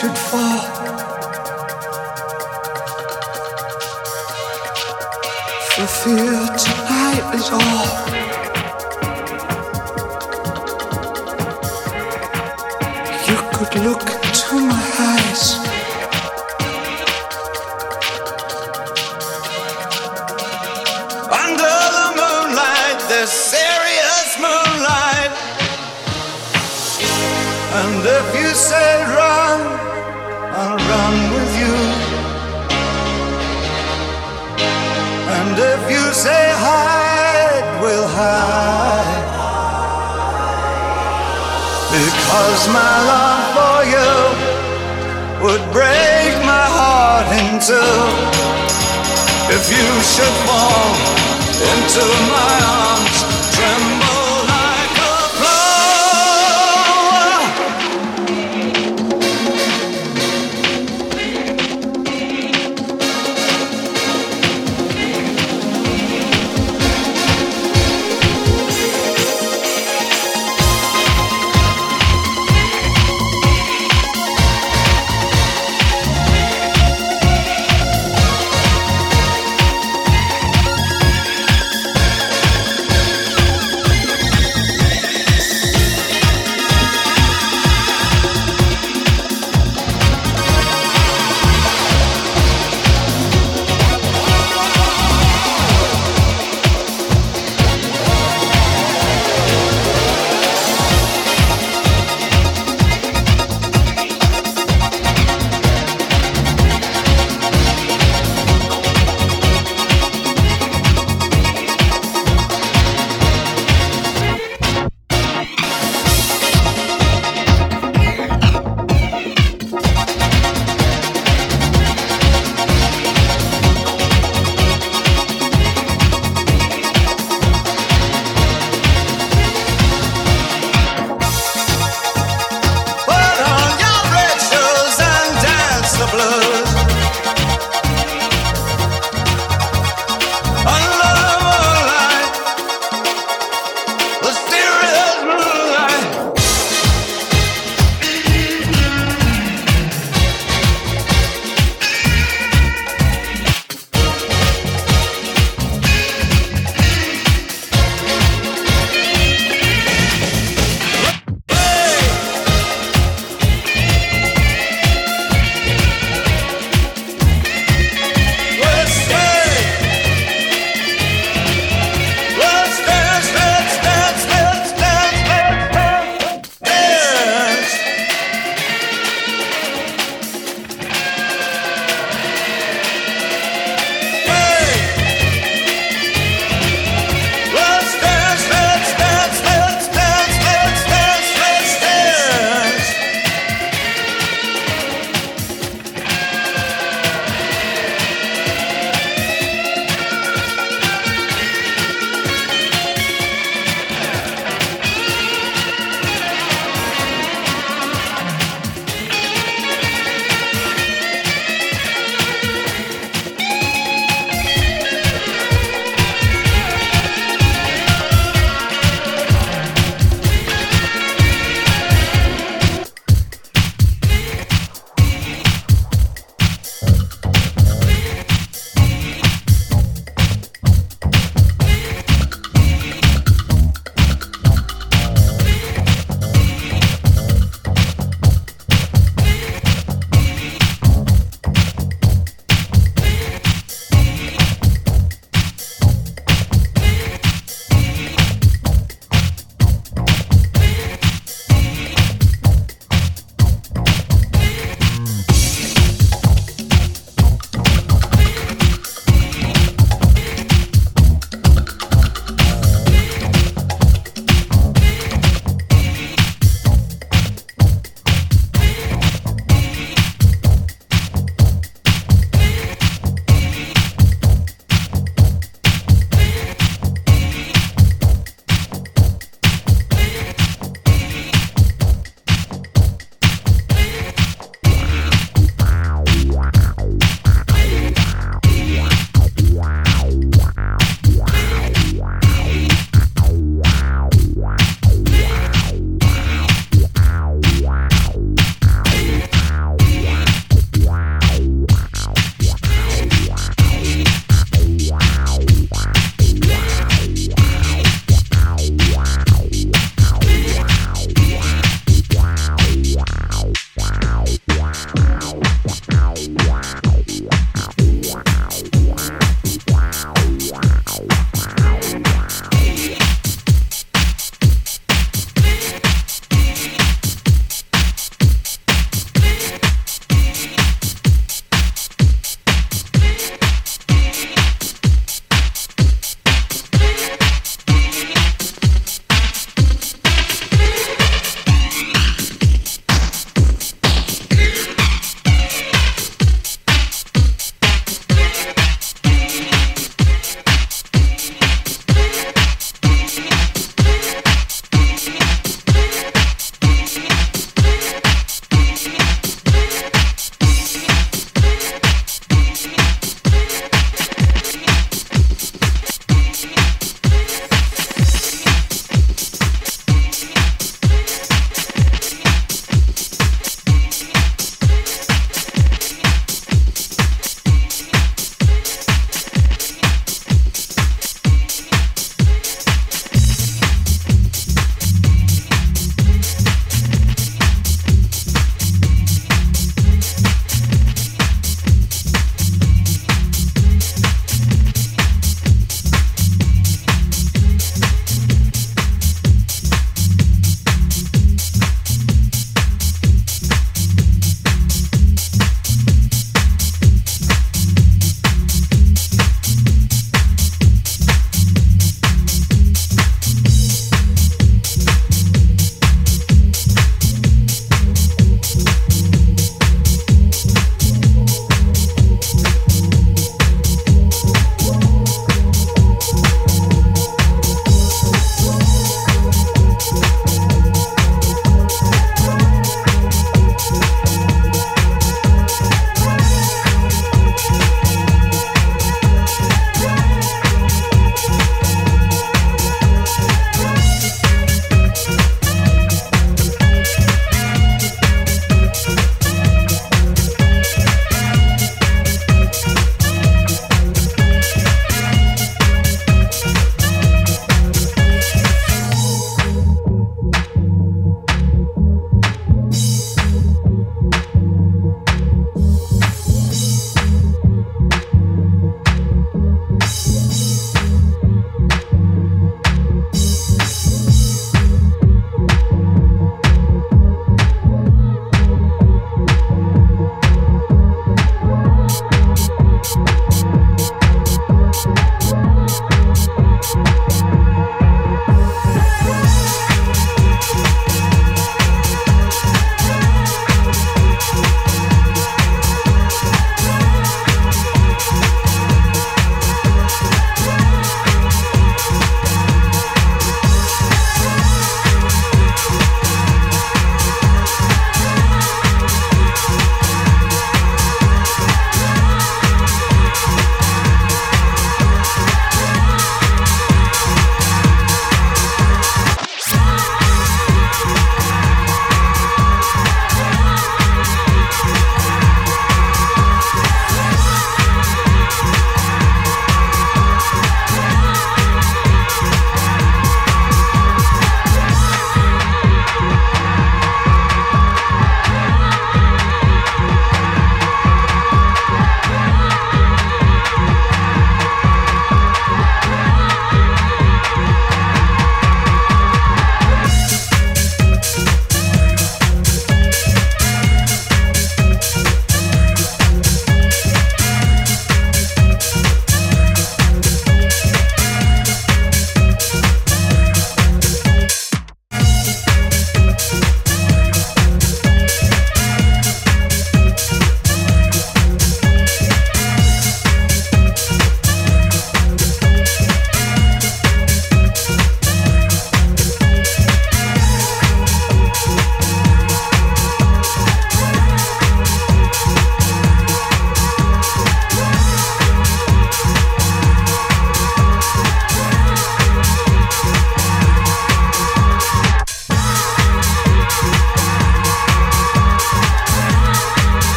should fall. For fear tonight is all. You could look into my eyes. Because my love for you would break my heart in two. If you should fall into my arms,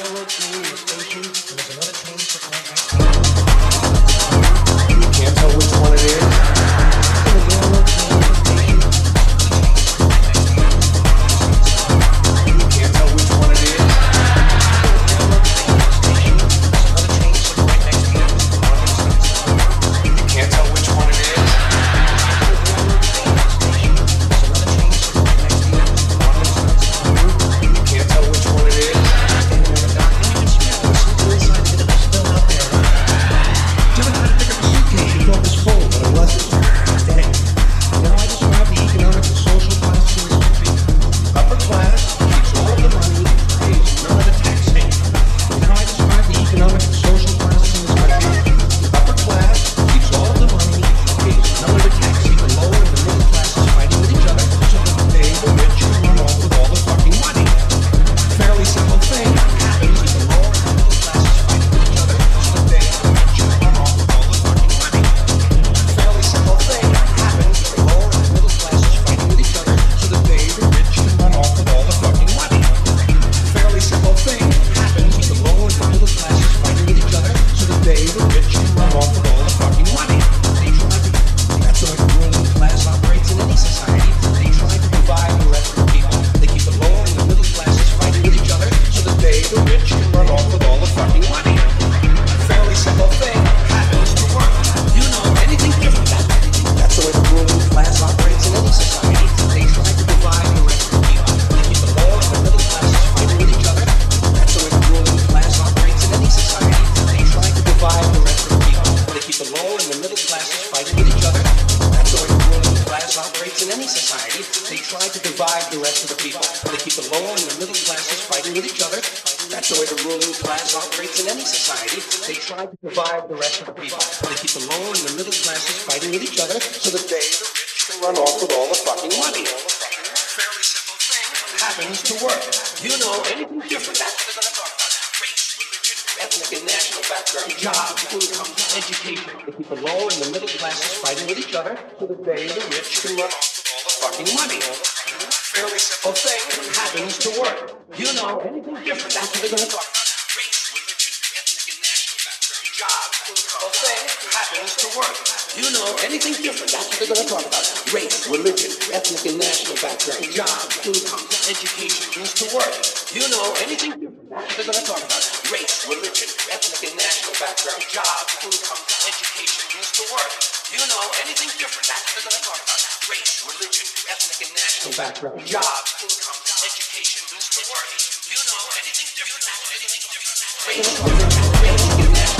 You can't tell which one it is. day the rich can run off with all the fucking money. Fairly simple thing happens to work. You know anything different? That's what they're going to talk about. Race, religion, ethnic and national background, jobs, income, education. They keep the lower and the middle classes fighting with each other to the they the rich can run off with all the fucking money. Fairly simple thing happens to work. You know anything different? That's what they're going to talk about job happens to work. You know, anything different, that's what they're going to talk about. Race, religion, ethnic and national background, job, income, education, happens to work. You know, anything different, that's what they're going to talk about. Race, religion, ethnic and national background, job, income, education, happens to work. You know, anything different, that's what they're going to talk about. Race, religion, ethnic and national background, job, income, education, happens to work. You know, anything different, that's what they're going to talk about. Race, religion, ethnic and national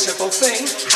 simple thing.